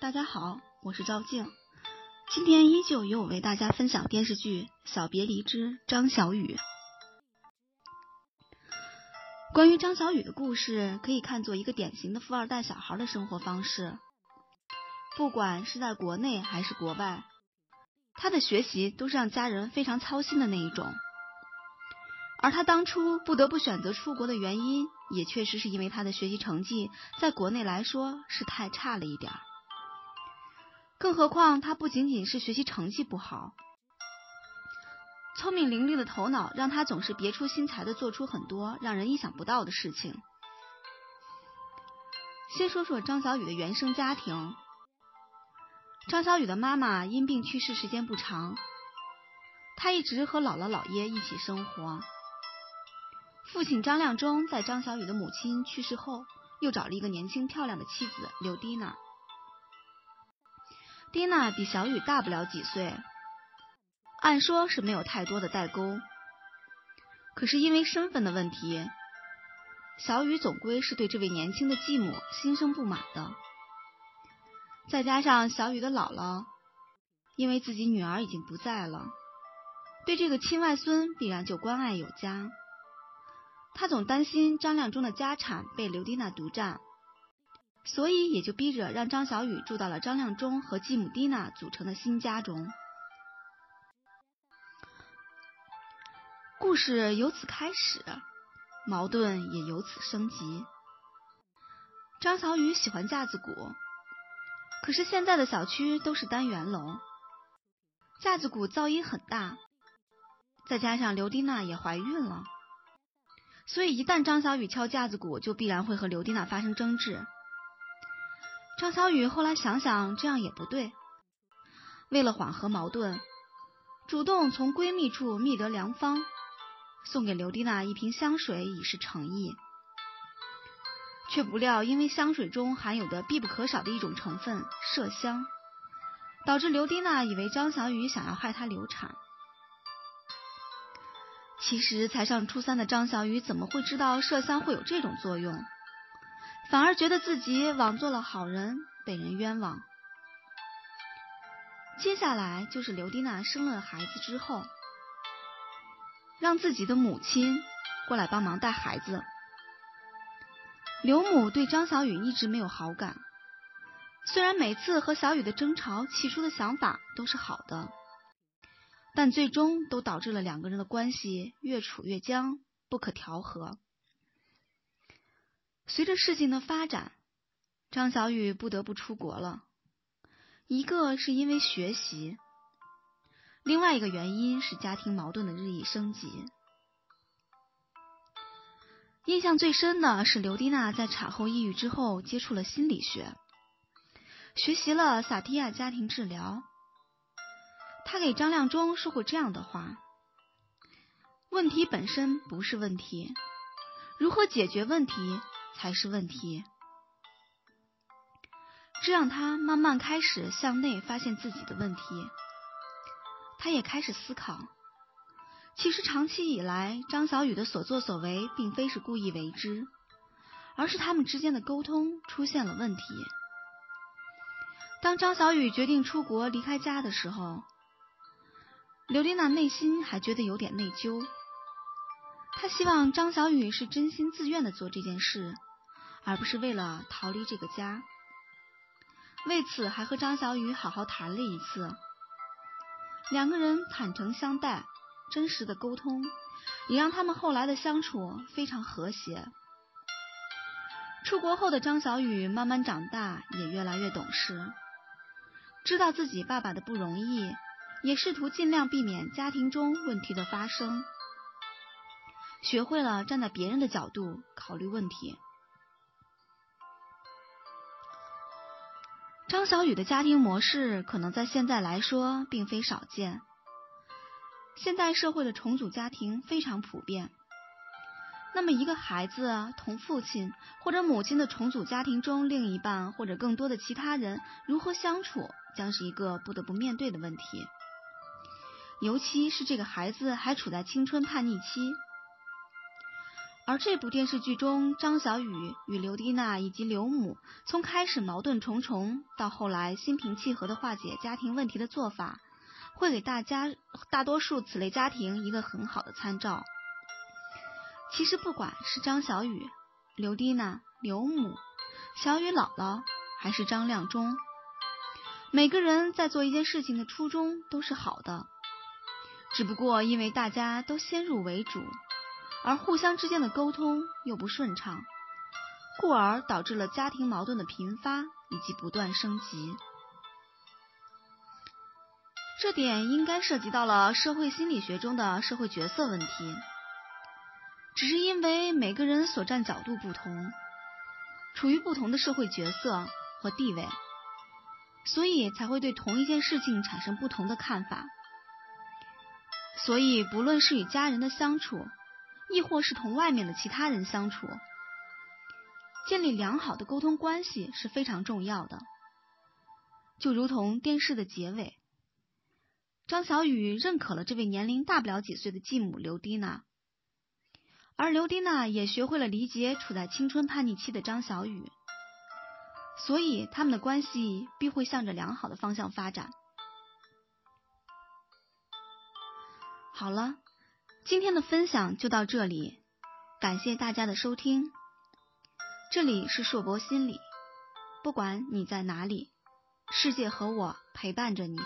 大家好，我是赵静，今天依旧由我为大家分享电视剧《小别离之张小雨》。关于张小雨的故事，可以看作一个典型的富二代小孩的生活方式。不管是在国内还是国外，他的学习都是让家人非常操心的那一种。而他当初不得不选择出国的原因，也确实是因为他的学习成绩在国内来说是太差了一点儿。更何况，他不仅仅是学习成绩不好，聪明伶俐的头脑让他总是别出心裁的做出很多让人意想不到的事情。先说说张小雨的原生家庭。张小雨的妈妈因病去世时间不长，她一直和姥姥姥爷一起生活。父亲张亮忠在张小雨的母亲去世后，又找了一个年轻漂亮的妻子刘迪娜。蒂娜比小雨大不了几岁，按说是没有太多的代沟。可是因为身份的问题，小雨总归是对这位年轻的继母心生不满的。再加上小雨的姥姥，因为自己女儿已经不在了，对这个亲外孙必然就关爱有加。他总担心张亮忠的家产被刘蒂娜独占，所以也就逼着让张小雨住到了张亮忠和继母蒂娜组成的新家中。故事由此开始，矛盾也由此升级。张小雨喜欢架子鼓，可是现在的小区都是单元楼，架子鼓噪音很大，再加上刘蒂娜也怀孕了。所以，一旦张小雨敲架子鼓，就必然会和刘蒂娜发生争执。张小雨后来想想，这样也不对。为了缓和矛盾，主动从闺蜜处觅得良方，送给刘蒂娜一瓶香水，以示诚意。却不料，因为香水中含有的必不可少的一种成分麝香，导致刘蒂娜以为张小雨想要害她流产。其实才上初三的张小雨怎么会知道麝香会有这种作用？反而觉得自己枉做了好人，被人冤枉。接下来就是刘迪娜生了孩子之后，让自己的母亲过来帮忙带孩子。刘母对张小雨一直没有好感，虽然每次和小雨的争吵起初的想法都是好的。但最终都导致了两个人的关系越处越僵，不可调和。随着事情的发展，张小雨不得不出国了。一个是因为学习，另外一个原因是家庭矛盾的日益升级。印象最深的是刘迪娜在产后抑郁之后接触了心理学，学习了萨提亚家庭治疗。他给张亮忠说过这样的话：“问题本身不是问题，如何解决问题才是问题。”这让他慢慢开始向内发现自己的问题。他也开始思考，其实长期以来，张小雨的所作所为并非是故意为之，而是他们之间的沟通出现了问题。当张小雨决定出国离开家的时候，刘丽娜内心还觉得有点内疚，她希望张小雨是真心自愿的做这件事，而不是为了逃离这个家。为此，还和张小雨好好谈了一次，两个人坦诚相待，真实的沟通，也让他们后来的相处非常和谐。出国后的张小雨慢慢长大，也越来越懂事，知道自己爸爸的不容易。也试图尽量避免家庭中问题的发生，学会了站在别人的角度考虑问题。张小雨的家庭模式可能在现在来说并非少见，现代社会的重组家庭非常普遍。那么，一个孩子同父亲或者母亲的重组家庭中，另一半或者更多的其他人如何相处，将是一个不得不面对的问题。尤其是这个孩子还处在青春叛逆期，而这部电视剧中，张小雨与刘迪娜以及刘母从开始矛盾重重，到后来心平气和的化解家庭问题的做法，会给大家大多数此类家庭一个很好的参照。其实，不管是张小雨、刘迪娜、刘母、小雨姥姥，还是张亮忠，每个人在做一件事情的初衷都是好的，只不过因为大家都先入为主。而互相之间的沟通又不顺畅，故而导致了家庭矛盾的频发以及不断升级。这点应该涉及到了社会心理学中的社会角色问题。只是因为每个人所站角度不同，处于不同的社会角色和地位，所以才会对同一件事情产生不同的看法。所以，不论是与家人的相处，亦或是同外面的其他人相处，建立良好的沟通关系是非常重要的。就如同电视的结尾，张小雨认可了这位年龄大不了几岁的继母刘迪娜，而刘迪娜也学会了理解处在青春叛逆期的张小雨，所以他们的关系必会向着良好的方向发展。好了。今天的分享就到这里，感谢大家的收听。这里是硕博心理，不管你在哪里，世界和我陪伴着你。